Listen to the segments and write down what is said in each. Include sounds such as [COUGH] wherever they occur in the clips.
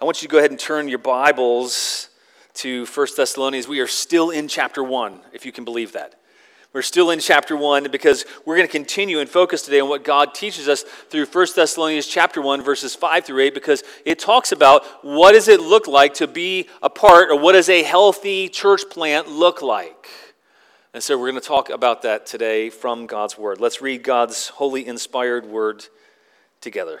I want you to go ahead and turn your Bibles to 1 Thessalonians. We are still in chapter 1, if you can believe that. We're still in chapter 1 because we're going to continue and focus today on what God teaches us through 1 Thessalonians chapter 1 verses 5 through 8 because it talks about what does it look like to be a part or what does a healthy church plant look like. And so we're going to talk about that today from God's word. Let's read God's holy inspired word together.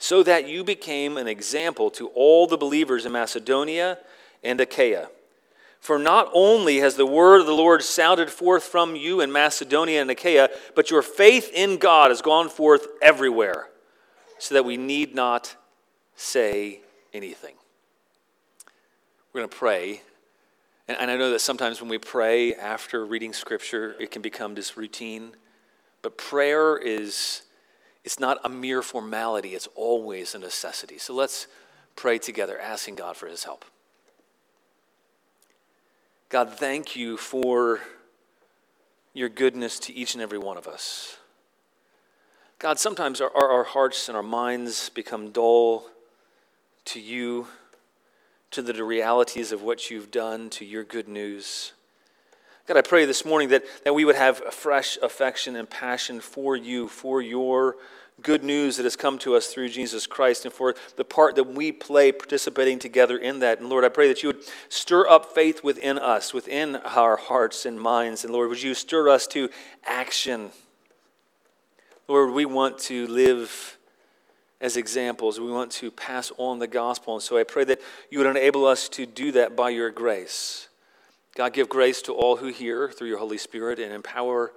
so that you became an example to all the believers in Macedonia and Achaia. For not only has the word of the Lord sounded forth from you in Macedonia and Achaia, but your faith in God has gone forth everywhere, so that we need not say anything. We're going to pray. And I know that sometimes when we pray after reading scripture, it can become this routine. But prayer is it's not a mere formality, it's always a necessity. So let's pray together, asking God for his help. God, thank you for your goodness to each and every one of us. God, sometimes our, our, hearts and our minds become dull to you, to the realities of what you've done, to your good news. God, I pray this morning that, that we would have a fresh affection and passion for you, for your good news that has come to us through Jesus Christ, and for the part that we play participating together in that. And Lord, I pray that you would stir up faith within us, within our hearts and minds. And Lord, would you stir us to action? Lord, we want to live as examples. We want to pass on the gospel. And so I pray that you would enable us to do that by your grace. God, give grace to all who hear through your Holy Spirit and empower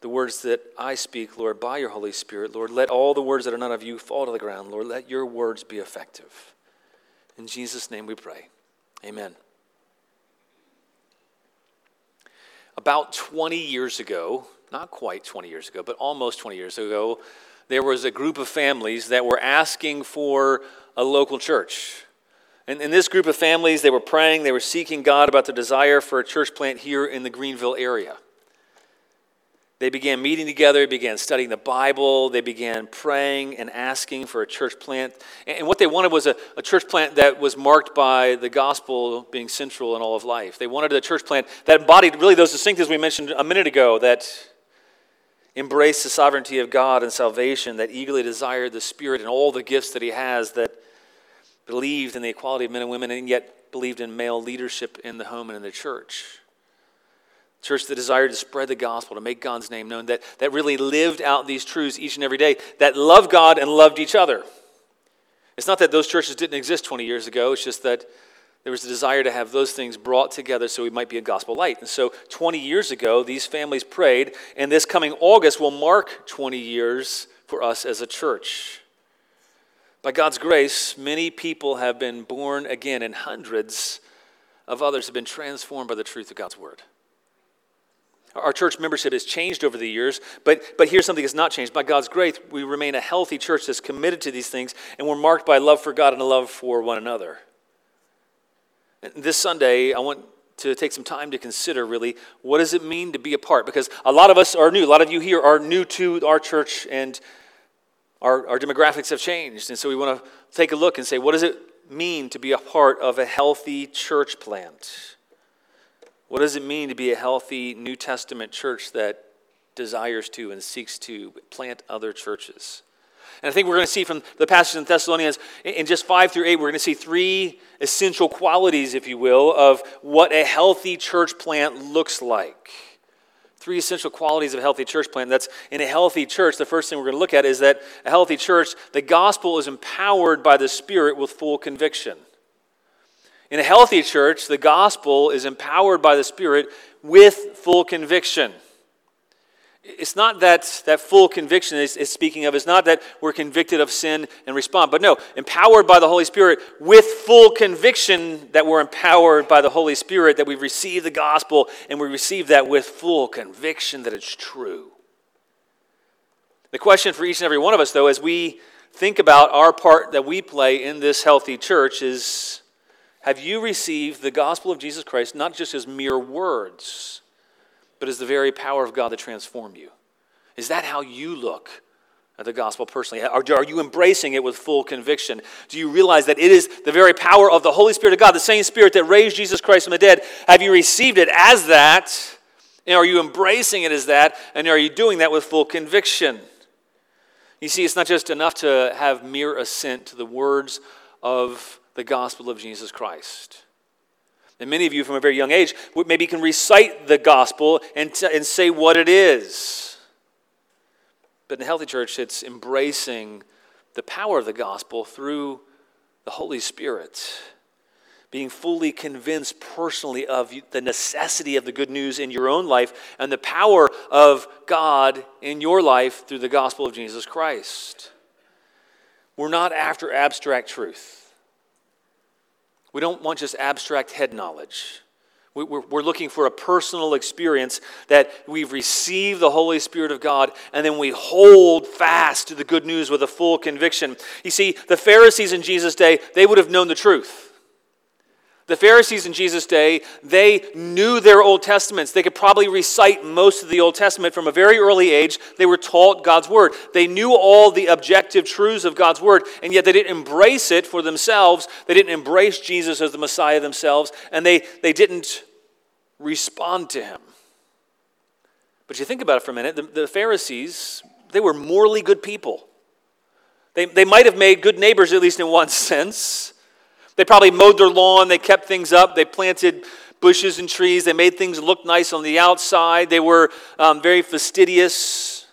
the words that I speak, Lord, by your Holy Spirit. Lord, let all the words that are not of you fall to the ground. Lord, let your words be effective. In Jesus' name we pray. Amen. About 20 years ago, not quite 20 years ago, but almost 20 years ago, there was a group of families that were asking for a local church. And in this group of families, they were praying, they were seeking God about the desire for a church plant here in the Greenville area. They began meeting together, they began studying the Bible, they began praying and asking for a church plant. And what they wanted was a, a, church plant that was marked by the gospel being central in all of life. They wanted a church plant that embodied really those distinctives we mentioned a minute ago that embraced the sovereignty of God and salvation, that eagerly desired the Spirit and all the gifts that He has, that believed in the equality of men and women, and yet believed in male leadership in the home and in the church. Church that desired to spread the gospel, to make God's name known, that, that really lived out these truths each and every day, that loved God and loved each other. It's not that those churches didn't exist 20 years ago, it's just that there was a desire to have those things brought together so we might be a gospel light. And so 20 years ago, these families prayed, and this coming August will mark 20 years for us as a church. By God's grace, many people have been born again, and hundreds of others have been transformed by the truth of God's word. Our church membership has changed over the years, but, but here's something that's not changed. By God's grace, we remain a healthy church that's committed to these things, and we're marked by love for God and a love for one another. And this Sunday, I want to take some time to consider really what does it mean to be a part? Because a lot of us are new. A lot of you here are new to our church, and our, our demographics have changed. And so we want to take a look and say, what does it mean to be a part of a healthy church plant? What does it mean to be a healthy New Testament church that desires to and seeks to plant other churches? And I think we're going to see from the passage in Thessalonians, in just five through eight, we're going to see three essential qualities, if you will, of what a healthy church plant looks like. Three essential qualities of a healthy church plant. That's in a healthy church, the first thing we're going to look at is that a healthy church, the gospel is empowered by the Spirit with full conviction. In a healthy church, the gospel is empowered by the Spirit with full conviction. It's not that that full conviction is, is, speaking of, it's not that we're convicted of sin and respond, but no, empowered by the Holy Spirit with full conviction that we're empowered by the Holy Spirit, that we've received the gospel and we receive that with full conviction that it's true. The question for each and every one of us, though, as we think about our part that we play in this healthy church is have you received the gospel of Jesus Christ not just as mere words, but as the very power of God to transform you? Is that how you look at the gospel personally? Are, are you embracing it with full conviction? Do you realize that it is the very power of the Holy Spirit of God, the same Spirit that raised Jesus Christ from the dead? Have you received it as that? And are you embracing it as that? And are you doing that with full conviction? You see, it's not just enough to have mere assent to the words of the gospel of Jesus Christ. And many of you from a very young age maybe can recite the gospel and, t- and say what it is. But in a healthy church, it's embracing the power of the gospel through the Holy Spirit being fully convinced personally of the necessity of the good news in your own life and the power of God in your life through the gospel of Jesus Christ. We're not after abstract truth. We don't want just abstract head knowledge. We're looking for a personal experience that we've received the Holy Spirit of God and then we hold fast to the good news with a full conviction. You see, the Pharisees in Jesus' day, they would have known the truth. The Pharisees in Jesus' day, they knew their Old Testaments. They could probably recite most of the Old Testament from a very early age. They were taught God's Word. They knew all the objective truths of God's Word, and yet they didn't embrace it for themselves. They didn't embrace Jesus as the Messiah themselves, and they, they didn't respond to Him. But you think about it for a minute the, the Pharisees, they were morally good people. They, they might have made good neighbors, at least in one [LAUGHS] sense. They probably mowed their lawn, they kept things up, they planted bushes and trees, they made things look nice on the outside, they were um, very fastidious.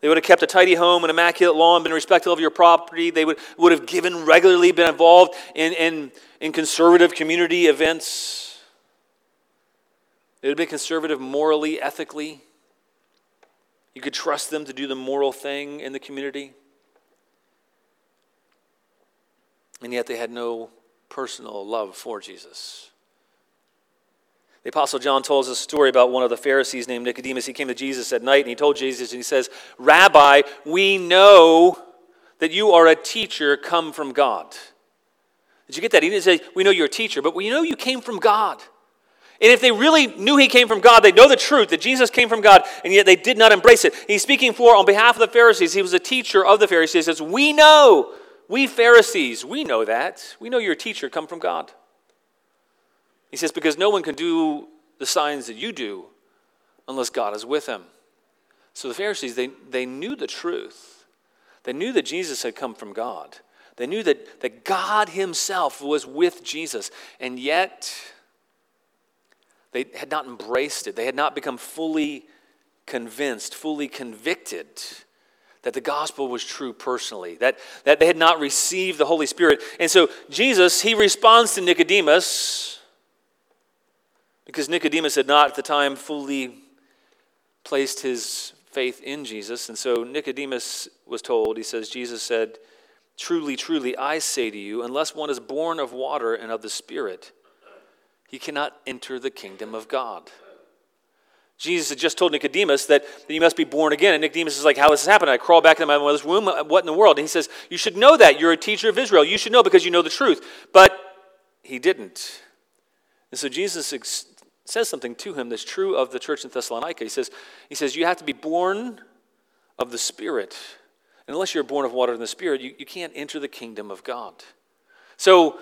They would have kept a tidy home, an immaculate lawn, been respectful of your property. They would, would have given regularly, been involved in, in, in conservative community events. They would have been conservative morally, ethically. You could trust them to do the moral thing in the community. And yet they had no personal love for Jesus. The Apostle John tells us a story about one of the Pharisees named Nicodemus. He came to Jesus at night and he told Jesus, and he says, Rabbi, we know that you are a teacher come from God. Did you get that? He didn't say, We know you're a teacher, but we know you came from God. And if they really knew he came from God, they know the truth that Jesus came from God, and yet they did not embrace it. He's speaking for on behalf of the Pharisees. He was a teacher of the Pharisees. He says, We know we Pharisees, we know that. We know your teacher come from God. He says, because no one can do the signs that you do unless God is with him. So the Pharisees, they, they knew the truth. They knew that Jesus had come from God. They knew that, that God Himself was with Jesus. And yet, they had not embraced it. They had not become fully convinced, fully convicted that the gospel was true personally, that, that they had not received the Holy Spirit. And so Jesus, he responds to Nicodemus because Nicodemus had not at the time fully placed his faith in Jesus. And so Nicodemus was told, he says, Jesus said, Truly, truly, I say to you, unless one is born of water and of the Spirit, he cannot enter the kingdom of God. Jesus had just told Nicodemus that, that you must be born again. And Nicodemus is like, How does this happen? I crawl back into my mother's womb. Uh, what in the world? And he says, You should know that. You're a teacher of Israel. You should know because you know the truth. But he didn't. And so Jesus ex- says something to him that's true of the church in Thessalonica. He says, he says, You have to be born of the Spirit. And unless you're born of water and the Spirit, you, you can't enter the kingdom of God. So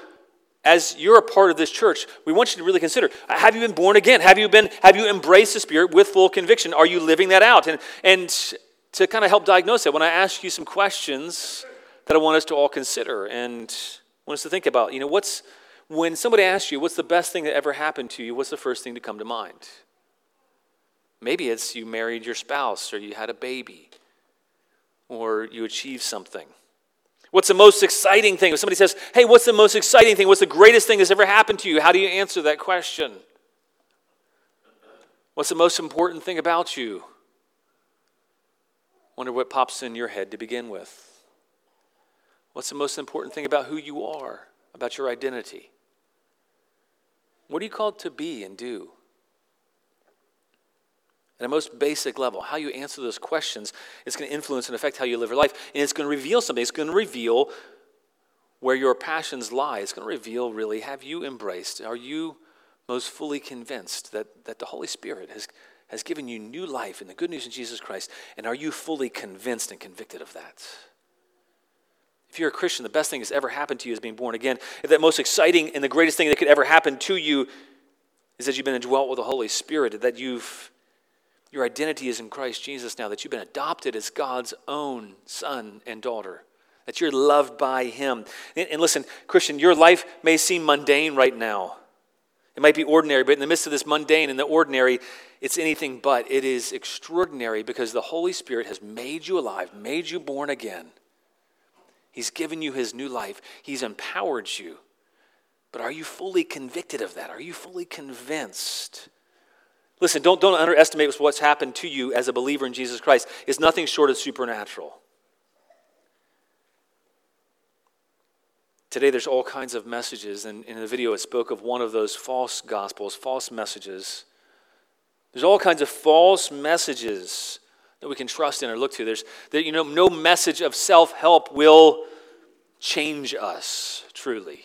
as you're a part of this church, we want you to really consider have you been born again? Have you, been, have you embraced the Spirit with full conviction? Are you living that out? And, and to kind of help diagnose it, when I ask you some questions that I want us to all consider and want us to think about, you know, what's, when somebody asks you, what's the best thing that ever happened to you, what's the first thing to come to mind? Maybe it's you married your spouse or you had a baby or you achieved something. What's the most exciting thing? If somebody says, Hey, what's the most exciting thing? What's the greatest thing that's ever happened to you? How do you answer that question? What's the most important thing about you? Wonder what pops in your head to begin with. What's the most important thing about who you are, about your identity? What are you called to be and do? At a most basic level, how you answer those questions is going to influence and affect how you live your life. And it's going to reveal something. It's going to reveal where your passions lie. It's going to reveal really have you embraced? Are you most fully convinced that, that the Holy Spirit has, has given you new life in the good news in Jesus Christ? And are you fully convinced and convicted of that? If you're a Christian, the best thing that's ever happened to you is being born again. That most exciting and the greatest thing that could ever happen to you is that you've been indwelt with the Holy Spirit, that you've your identity is in Christ Jesus now, that you've been adopted as God's own son and daughter, that you're loved by Him. And, and, listen, Christian, your life may seem mundane right now. It might be ordinary, but in the midst of this mundane and the ordinary, it's anything but. It is extraordinary because the Holy Spirit has made you alive, made you born again. He's given you His new life, He's empowered you. But are you fully convicted of that? Are you fully convinced? Listen, don't, don't underestimate what's happened to you as a believer in Jesus Christ. It's nothing short of supernatural. Today, there's all kinds of messages, and in the video, it spoke of one of those false gospels, false messages. There's all kinds of false messages that we can trust in or look to. There's, there, you know, no message of self help will change us truly.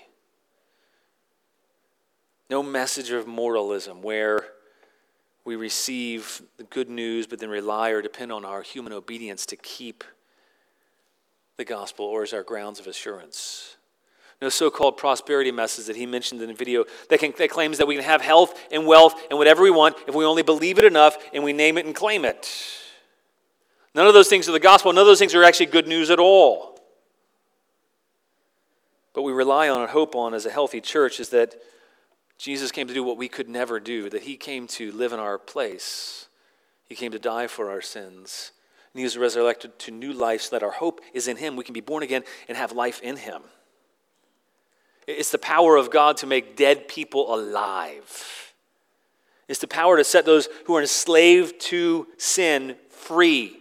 No message of moralism where we receive the good news, but then rely or depend on our human obedience to keep the gospel or as our grounds of assurance. No so called prosperity message that he mentioned in the video that, can, that claims that we can have health and wealth and whatever we want if we only believe it enough and we name it and claim it. None of those things are the gospel. None of those things are actually good news at all. But we rely on and hope on as a healthy church is that Jesus came to do what we could never do, that he came to live in our place. He came to die for our sins. And he was resurrected to new life so that our hope is in him. We can be born again and have life in him. It's the power of God to make dead people alive. It's the power to set those who are enslaved to sin free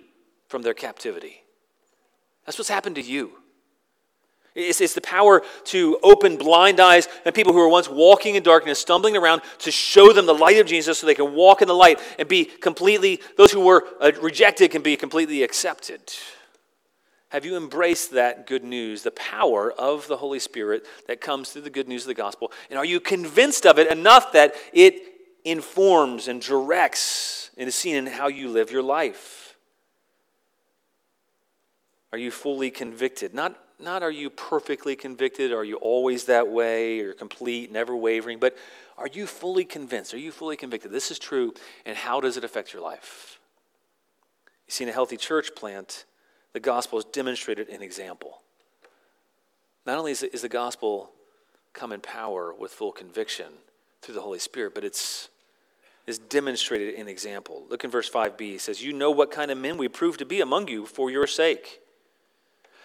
from their captivity. That's what's happened to you. It's, it's the power to open blind eyes and people who were once walking in darkness, stumbling around, to show them the light of Jesus so they can walk in the light and be completely, those who were uh, rejected can be completely accepted. Have you embraced that good news, the power of the Holy Spirit that comes through the good news of the gospel? And are you convinced of it enough that it informs and directs and is seen in how you live your life? Are you fully convicted? Not not are you perfectly convicted, are you always that way, or complete, never wavering, but are you fully convinced? Are you fully convicted? This is true, and how does it affect your life? You see, in a healthy church plant, the gospel is demonstrated in example. Not only is, the gospel come in power with full conviction through the Holy Spirit, but it's is demonstrated in example. Look in verse 5b. It says, You know what kind of men we prove to be among you for your sake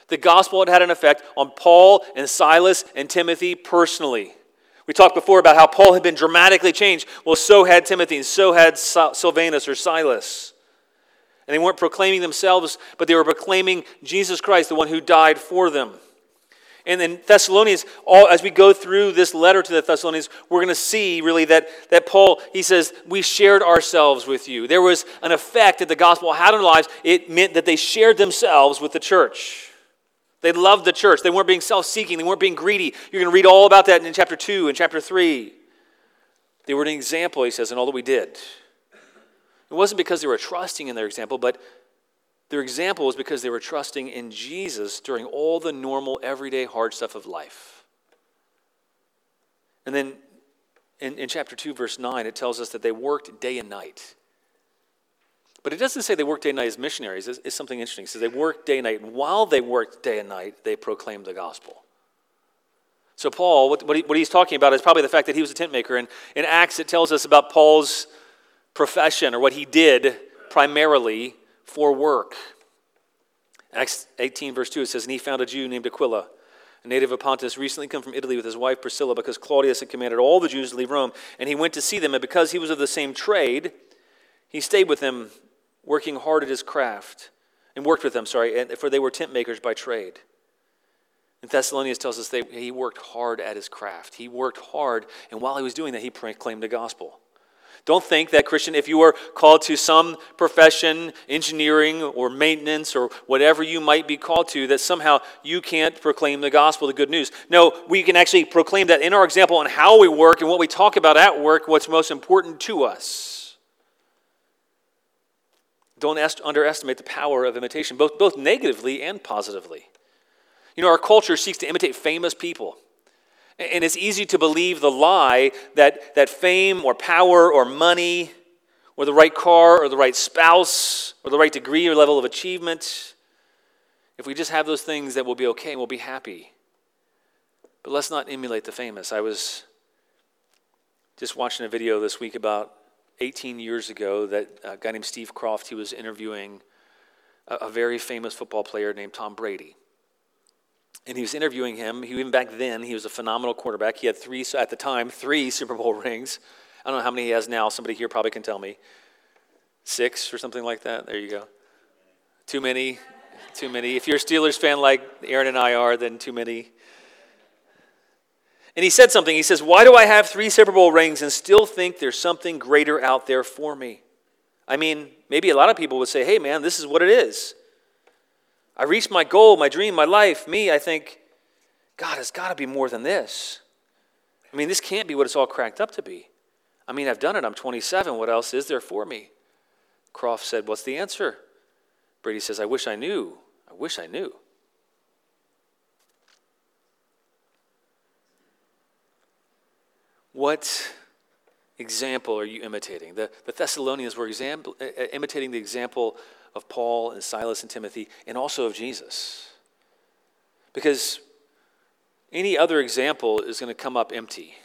the gospel had had an effect on Paul and Silas and Timothy personally. We talked before about how Paul had been dramatically changed. Well, so had Timothy, and so had Silvanus or Silas. And they weren't proclaiming themselves, but they were proclaiming Jesus Christ, the one who died for them. And in Thessalonians, all, as we go through this letter to the Thessalonians, we're going to see really that, that Paul, he says, we shared ourselves with you. There was an effect that the gospel had on their lives. It meant that they shared themselves with the church. They loved the church. They weren't being self seeking. They weren't being greedy. You're going to read all about that in chapter 2 and chapter 3. They were an example, he says, in all that we did. It wasn't because they were trusting in their example, but their example was because they were trusting in Jesus during all the normal, everyday, hard stuff of life. And then in, in chapter 2, verse 9, it tells us that they worked day and night. But it doesn't say they worked day and night as missionaries. It's, it's something interesting. It says they worked day and night. And while they worked day and night, they proclaimed the gospel. So, Paul, what, what, he, what he's talking about is probably the fact that he was a tent maker. And in Acts, it tells us about Paul's profession or what he did primarily for work. Acts 18, verse 2, it says, And he found a Jew named Aquila, a native of Pontus, recently come from Italy with his wife Priscilla, because Claudius had commanded all the Jews to leave Rome. And he went to see them, and because he was of the same trade, he stayed with them working hard at his craft. and worked with them, sorry, and, for they were tent makers by trade. And Thessalonians tells us that he worked hard at his craft. He worked hard, and while he was doing that, he proclaimed the gospel. Don't think that, Christian, if you are called to some profession, engineering or maintenance or whatever you might be called to, that somehow you can't proclaim the gospel, the good news. No, we can actually proclaim that in our example on how we work and what we talk about at work, what's most important to us. Don't underestimate the power of imitation, both, both negatively and positively. You know, our culture seeks to imitate famous people. And it's easy to believe the lie that, that fame or power or money or the right car or the right spouse or the right degree or level of achievement, if we just have those things, that we'll be okay and we'll be happy. But let's not emulate the famous. I was just watching a video this week about 18 years ago that a guy named Steve Kroft, he was interviewing a, a very famous football player named Tom Brady and he was interviewing him. He, even back then, he was a phenomenal quarterback. He had three, at the time, three [LAUGHS] Super Bowl rings. I don't know how many he has now. Somebody here probably can tell me. Six or something like that. There you go. Too many. Too many. If you're a Steelers fan like Aaron and I are, then too many. And he said something. He says, Why do I have three Super Bowl rings and still think there's something greater out there for me? I mean, maybe a lot of people would say, Hey, man, this is what it is. I reached my goal, my dream, my life. Me, I think, God, it's got to be more than this. I mean, this can't be what it's all cracked up to be. I mean, I've done it. I'm 27. What else is there for me? Kroft said, What's the answer? Brady says, I wish I knew. I wish I knew. What example are you imitating? The, the Thessalonians were example, uh, imitating the example of Paul and Silas and Timothy, and also of Jesus. Because any other example is going to come up empty.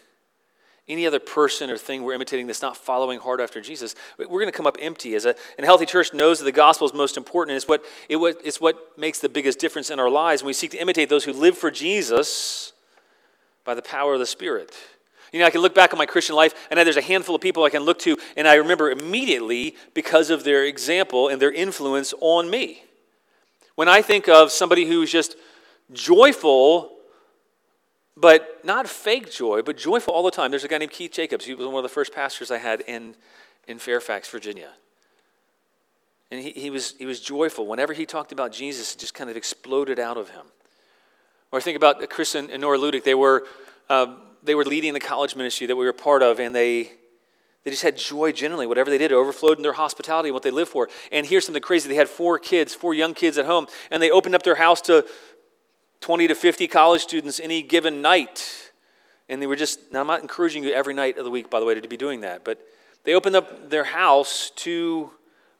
Any other person or thing we're imitating that's not following hard after Jesus, we're going to come up empty. As a, and a healthy church knows that the gospel is most important. It's what, it, it's what makes the biggest difference in our lives. And we seek to imitate those who live for Jesus by the power of the Spirit. You know, I can look back on my Christian life, and there's a handful of people I can look to, and I remember immediately because of their example and their influence on me. When I think of somebody who's just joyful, but not fake joy, but joyful all the time, there's a guy named Keith Jacobs. He was one of the first pastors I had in, in Fairfax, Virginia. And he, he, was, he was joyful. Whenever he talked about Jesus, it just kind of exploded out of him. Or think about Chris and, Nora Ludick. They were um, they were leading the college ministry that we were part of, and they they just had joy generally. Whatever they did, it overflowed in their hospitality and what they lived for. And here's something crazy: they had four kids, four young kids at home, and they opened up their house to 20 to 50 college students any given night. And they were just, now I'm not encouraging you every night of the week, by the way, to be doing that, but they opened up their house to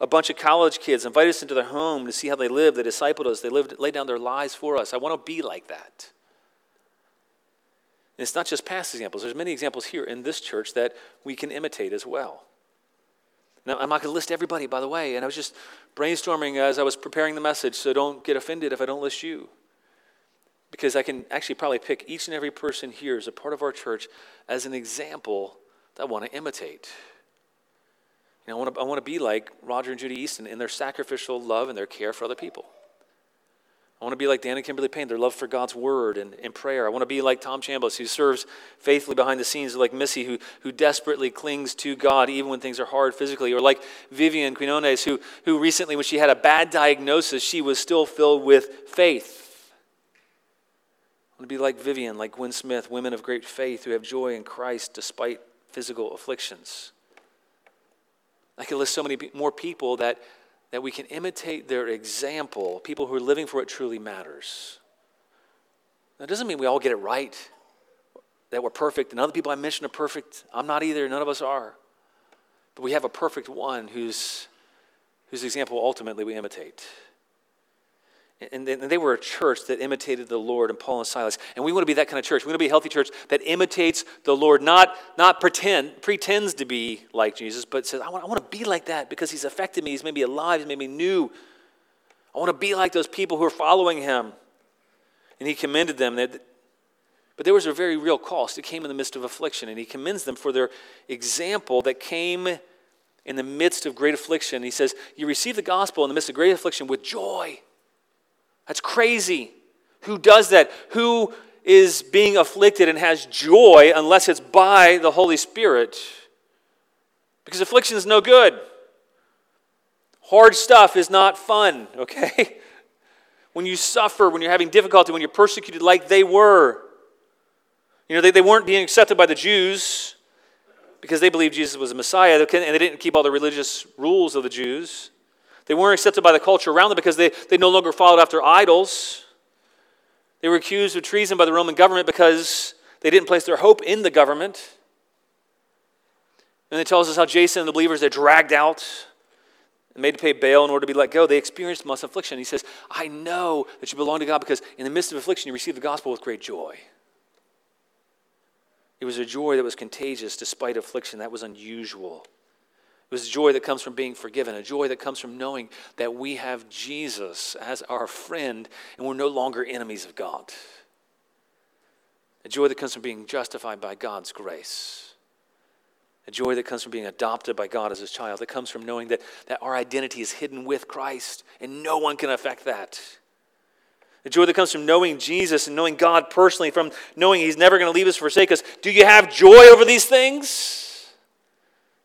a bunch of college kids, invited us into their home to see how they lived. They discipled us, they lived, laid down their lives for us. I want to be like that. And it's not just past examples, there's many examples here in this church that we can imitate as well. Now, I'm not going to list everybody, by the way, and I was just brainstorming as I was preparing the message, so don't get offended if I don't list you. Because I can actually probably pick each and every person here as a part of our church as an example that I want to imitate. You know, I want to, I want to be like Roger and Judy Easton in their sacrificial love and their care for other people. I want to be like Dan and Kimberly Payne, their love for God's word and, and prayer. I want to be like Tom Chambliss, who serves faithfully behind the scenes, like Missy, who, who desperately clings to God even when things are hard physically, or like Vivian Quinones, who, who recently, when she had a bad diagnosis, she was still filled with faith. I want to be like Vivian, like Gwen Smith, women of great faith who have joy in Christ despite physical afflictions. I could list so many more people that that we can imitate their example, people who are living for what truly matters. That doesn't mean we all get it right, that we're perfect, and other people I mentioned are perfect. I'm not either, none of us are. But we have a perfect one whose, whose example ultimately we imitate. And they were a church that imitated the Lord and Paul and Silas. And we want to be that kind of church. We want to be a healthy church that imitates the Lord, not, not pretend, pretends to be like Jesus, but says, I want, I want to be like that because he's affected me. He's made me alive. He's made me new. I want to be like those people who are following him. And he commended them. That, But there was a very real cost. It came in the midst of affliction. And he commends them for their example that came in the midst of great affliction. He says, You receive the gospel in the midst of great affliction with joy. That's crazy. Who does that? Who is being afflicted and has joy unless it's by the Holy Spirit? Because affliction is no good. Hard stuff is not fun, [LAUGHS] okay? When you suffer, when you're having difficulty, when you're persecuted like they were. You know, they, they weren't being accepted by the Jews because they believed Jesus was a Messiah, and they didn't keep all the religious rules of the Jews. They weren't accepted by the culture around them because they, they no longer followed after idols. They were accused of treason by the Roman government because they didn't place their hope in the government. And it tells us how Jason and the believers are dragged out and made to pay bail in order to be let go. They experienced much affliction. He says, I know that you belong to God because in the midst of affliction you receive the gospel with great joy. It was a joy that was contagious despite affliction. That was unusual. Was a joy that comes from being forgiven, a joy that comes from knowing that we have Jesus as our friend and we're no longer enemies of God. A joy that comes from being justified by God's grace. A joy that comes from being adopted by God as his child. That comes from knowing that, that our identity is hidden with Christ and no one can affect that. The joy that comes from knowing Jesus and knowing God personally, from knowing He's never going to leave us or forsake us. Do you have joy over these things?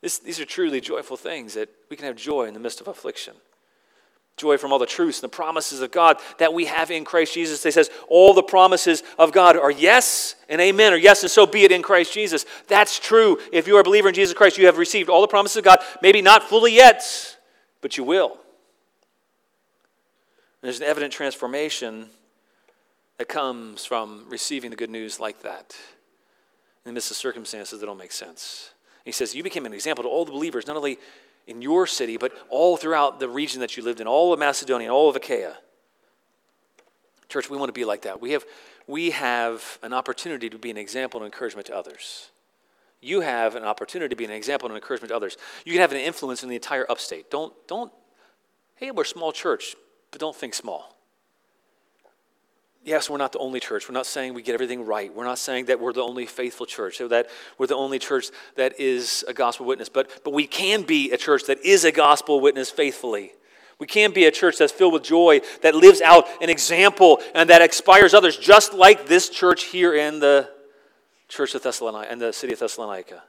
This, these are truly joyful things that we can have joy in the midst of affliction. Joy from all the truths and the promises of God that we have in Christ Jesus. They says all the promises of God are yes and amen, or yes and so be it in Christ Jesus. That's true. If you are a believer in Jesus Christ, you have received all the promises of God. Maybe not fully yet, but you will. There's an evident transformation that comes from receiving the good news like that in the midst of circumstances that don't make sense. He says, You became an example to all the believers, not only in your city, but all throughout the region that you lived in, all of Macedonia, all of Achaia. Church, we want to be like that. We have, we have an opportunity to be an example and encouragement to others. You have an opportunity to be an example and encouragement to others. You can have an influence in the entire upstate. Don't, don't, hey, we're a small church, but don't think small yes, we're not the only church. We're not saying we get everything right. We're not saying that we're the only faithful church, so that we're the only church that is a gospel witness. But, but we can be a church that is a gospel witness faithfully. We can be a church that's filled with joy, that lives out an example, and that inspires others, just like this church here in the church of Thessalonica, in the city of Thessalonica.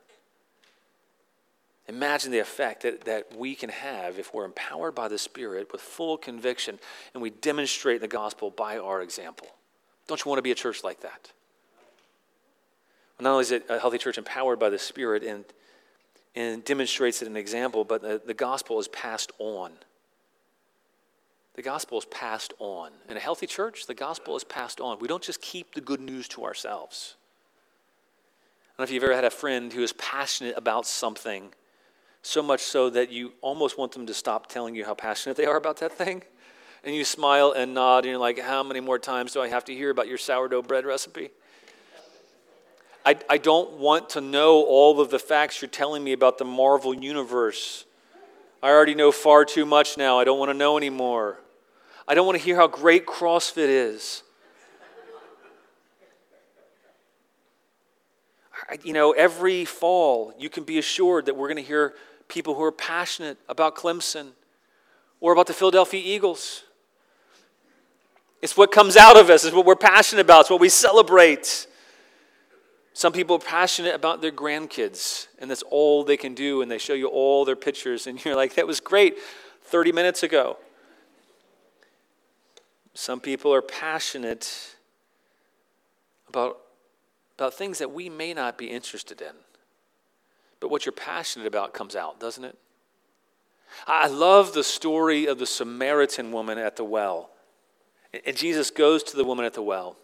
Imagine the effect that, that we can have if we're empowered by the Spirit with full conviction and we demonstrate the gospel by our example. Don't you want to be a church like that? Not only is it a healthy church empowered by the Spirit and, and demonstrates it in an example, but the, the gospel is passed on. The gospel is passed on. In a healthy church, the gospel is passed on. We don't just keep the good news to ourselves. I don't know if you've ever had a friend who is passionate about something so much so that you almost want them to stop telling you how passionate they are about that thing. And you smile and nod, and you're like, How many more times do I have to hear about your sourdough bread recipe? I, I don't want to know all of the facts you're telling me about the Marvel universe. I already know far too much now. I don't want to know anymore. I don't want to hear how great CrossFit is. you know, every fall, you can be assured that we're going to hear people who are passionate about Clemson or about the Philadelphia Eagles. It's what comes out of us, it's what we're passionate about, it's what we celebrate. Some people are passionate about their grandkids, and that's all they can do, and they show you all their pictures, and [LAUGHS] you're like, that was great 30 minutes ago. Some people are passionate about, about things that we may not be interested in. But what you're passionate about comes out, doesn't it? I love the story of the Samaritan woman at the well. And Jesus goes to the woman at the well.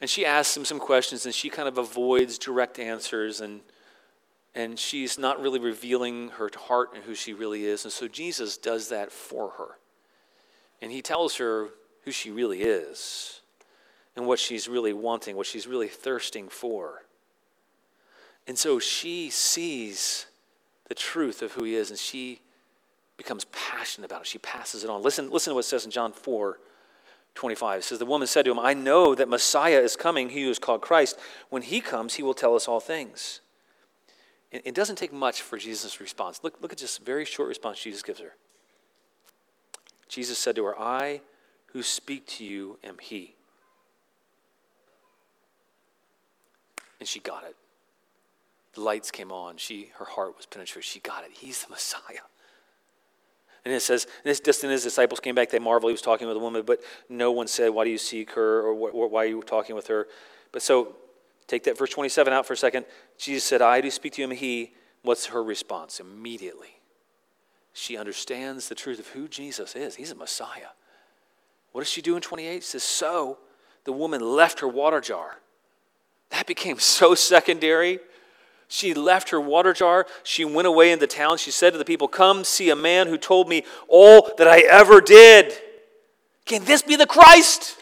And she asks him some questions, and she kind of avoids direct answers, and, and she's not really revealing her heart and who she really is. And so Jesus does that for her. And he tells her who she really is and what she's really wanting, what she's really thirsting for. And so she sees the truth of who he is and she becomes passionate about it. She passes it on. Listen, listen to what it says in John 4 25. It says, The woman said to him, I know that Messiah is coming, he who is called Christ. When he comes, he will tell us all things. It doesn't take much for Jesus' response. Look, look at this very short response Jesus gives her. Jesus said to her, I who speak to you am he. And she got it. The lights came on. She, her heart was penetrated. She got it. He's the Messiah. And it says, and this, in his disciples came back, they marveled he was talking with a woman, but no one said, Why do you seek her? or Why are you talking with her? But so take that verse 27 out for a second. Jesus said, I do speak to him, he. What's her response? Immediately. She understands the truth of who Jesus is. He's a Messiah. What does she do in 28? She says, So the woman left her water jar. That became so secondary. She left her water jar. She went away into town. She said to the people, Come see a man who told me all that I ever did. Can this be the Christ?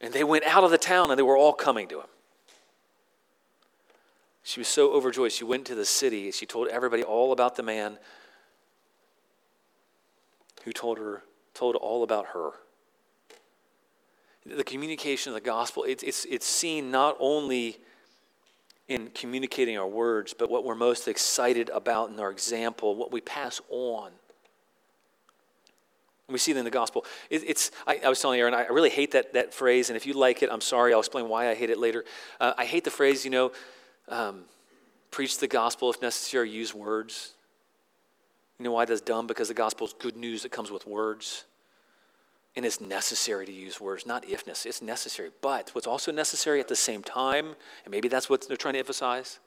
And they went out of the town and they were all coming to him. She was so overjoyed. She went to the city. She told everybody all about the man who told her, told all about her. The communication of the gospel, it's, it's, it's seen not only in communicating our words, but what we're most excited about in our example, what we pass on. We see it in the gospel. It, it's, I, I, was telling Aaron, I really hate that, that phrase, and if you like it, I'm sorry, I'll explain why I hate it later. Uh, I hate the phrase, you know, um, preach the gospel if necessary, use words. You know why that's dumb? Because the gospel is good news that comes with words. And it's necessary to use words, not ifness. It's necessary. But what's also necessary at the same time, and maybe that's what they're trying to emphasize,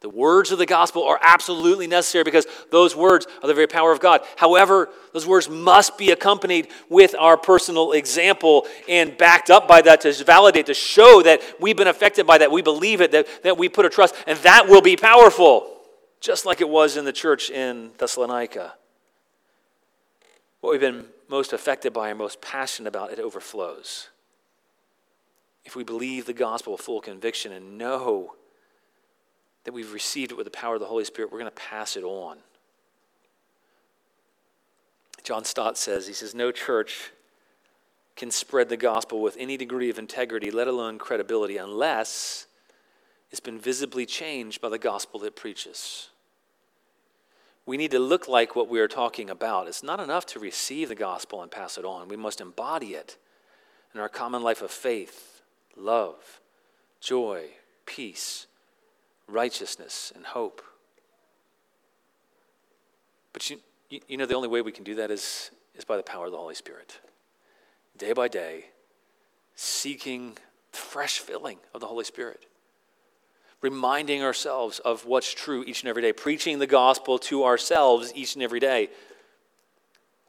the words of the gospel are absolutely necessary because those words are the very power of God. However, those words must be accompanied with our personal example and backed up by that to validate, to show that we've been affected by that. We believe it, that, that we put a trust, and that will be powerful, just like it was in the church in Thessalonica. What we've been most affected by and most passionate about, it overflows. If we believe the gospel with full conviction and know that we've received it with the power of the Holy Spirit, we're going to pass it on. John Stott says, he says, no church can spread the gospel with any degree of integrity, let alone credibility, unless it's been visibly changed by the gospel it preaches. We need to look like what we are talking about. It's not enough to receive the gospel and pass it on. We must embody it in our common life of faith, love, joy, peace, righteousness, and hope. But you, you know, the only way we can do that is, is by the power of the Holy Spirit. Day by day, seeking fresh filling of the Holy Spirit reminding ourselves of what's true each and every day, preaching the gospel to ourselves each and every day,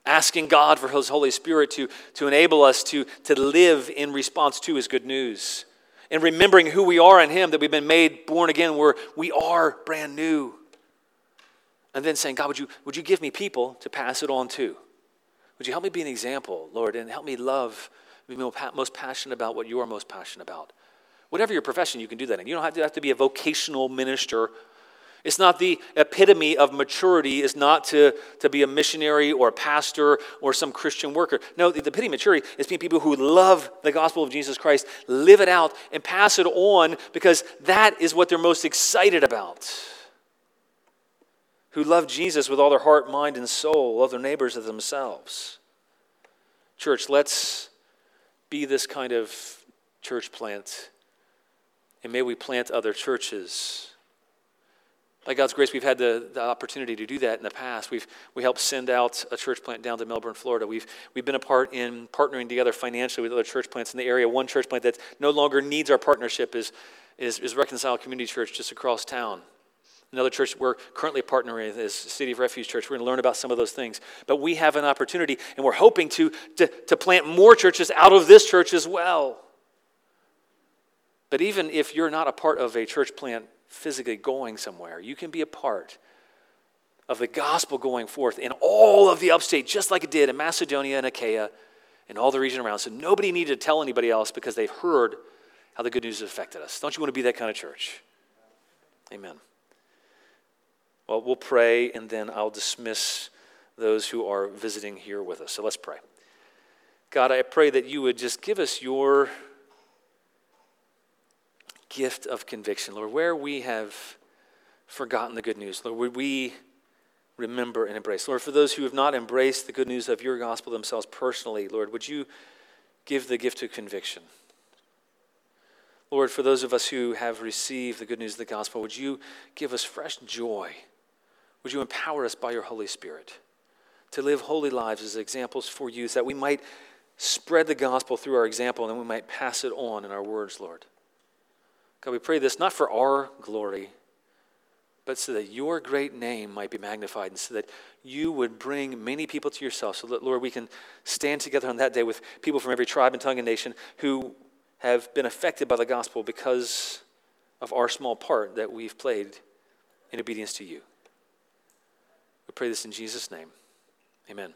asking God for His Holy Spirit to, to enable us to, to live in response to His good news, and remembering who we are in Him, that we've been made born again, where we are brand new. And then saying, God, would you, would you give me people to pass it on to? Would you help me be an example, Lord, and help me love, be most passionate about what you are most passionate about? Whatever your profession, you can do that in. You don't have to, have to be a vocational minister. It's not the epitome of maturity, is not to, to be a missionary or a pastor or some Christian worker. No, the, the epitome of maturity is being people who love the gospel of Jesus Christ, live it out, and pass it on because that is what they're most excited about. Who love Jesus with all their heart, mind, and soul, love their neighbors as themselves. Church, let's be this kind of church plant and may we plant other churches. By God's grace, we've had the, the opportunity to do that in the past. We've we helped send out a church plant down to Melbourne, Florida. We've, we've been a part in partnering together financially with other church plants in the area. One church plant that no longer needs our partnership is, is, is Reconcile Community Church just across town. Another church we're currently partnering with is City of Refuge Church. We're going to learn about some of those things. But we have an opportunity, and we're hoping to, to, to plant more churches out of this church as well. But even if you're not a part of a church plant physically going somewhere, you can be a part of the gospel going forth in all of the upstate, just like it did in Macedonia and Achaia and all the region around. So nobody needed to tell anybody else because they've heard how the good news has affected us. Don't you want to be that kind of church? Amen. Well, we'll pray and then I'll dismiss those who are visiting here with us. So let's pray. God, I pray that you would just give us your gift of conviction. Lord, where we have forgotten the good news, Lord, would we remember and embrace? Lord, for those who have not embraced the good news of your gospel themselves personally, Lord, would you give the gift of conviction? Lord, for those of us who have received the good news of the gospel, would you give us fresh joy? Would you empower us by your Holy Spirit to live holy lives as examples for you, so that we might spread the gospel through our example and we might pass it on in our words, Lord? God, we pray this not for our glory, but so that your great name might be magnified and so that you would bring many people to yourself. So that, Lord, we can stand together on that day with people from every tribe and tongue and nation who have been affected by the gospel because of our small part that we've played in obedience to you. We pray this in Jesus' name. Amen.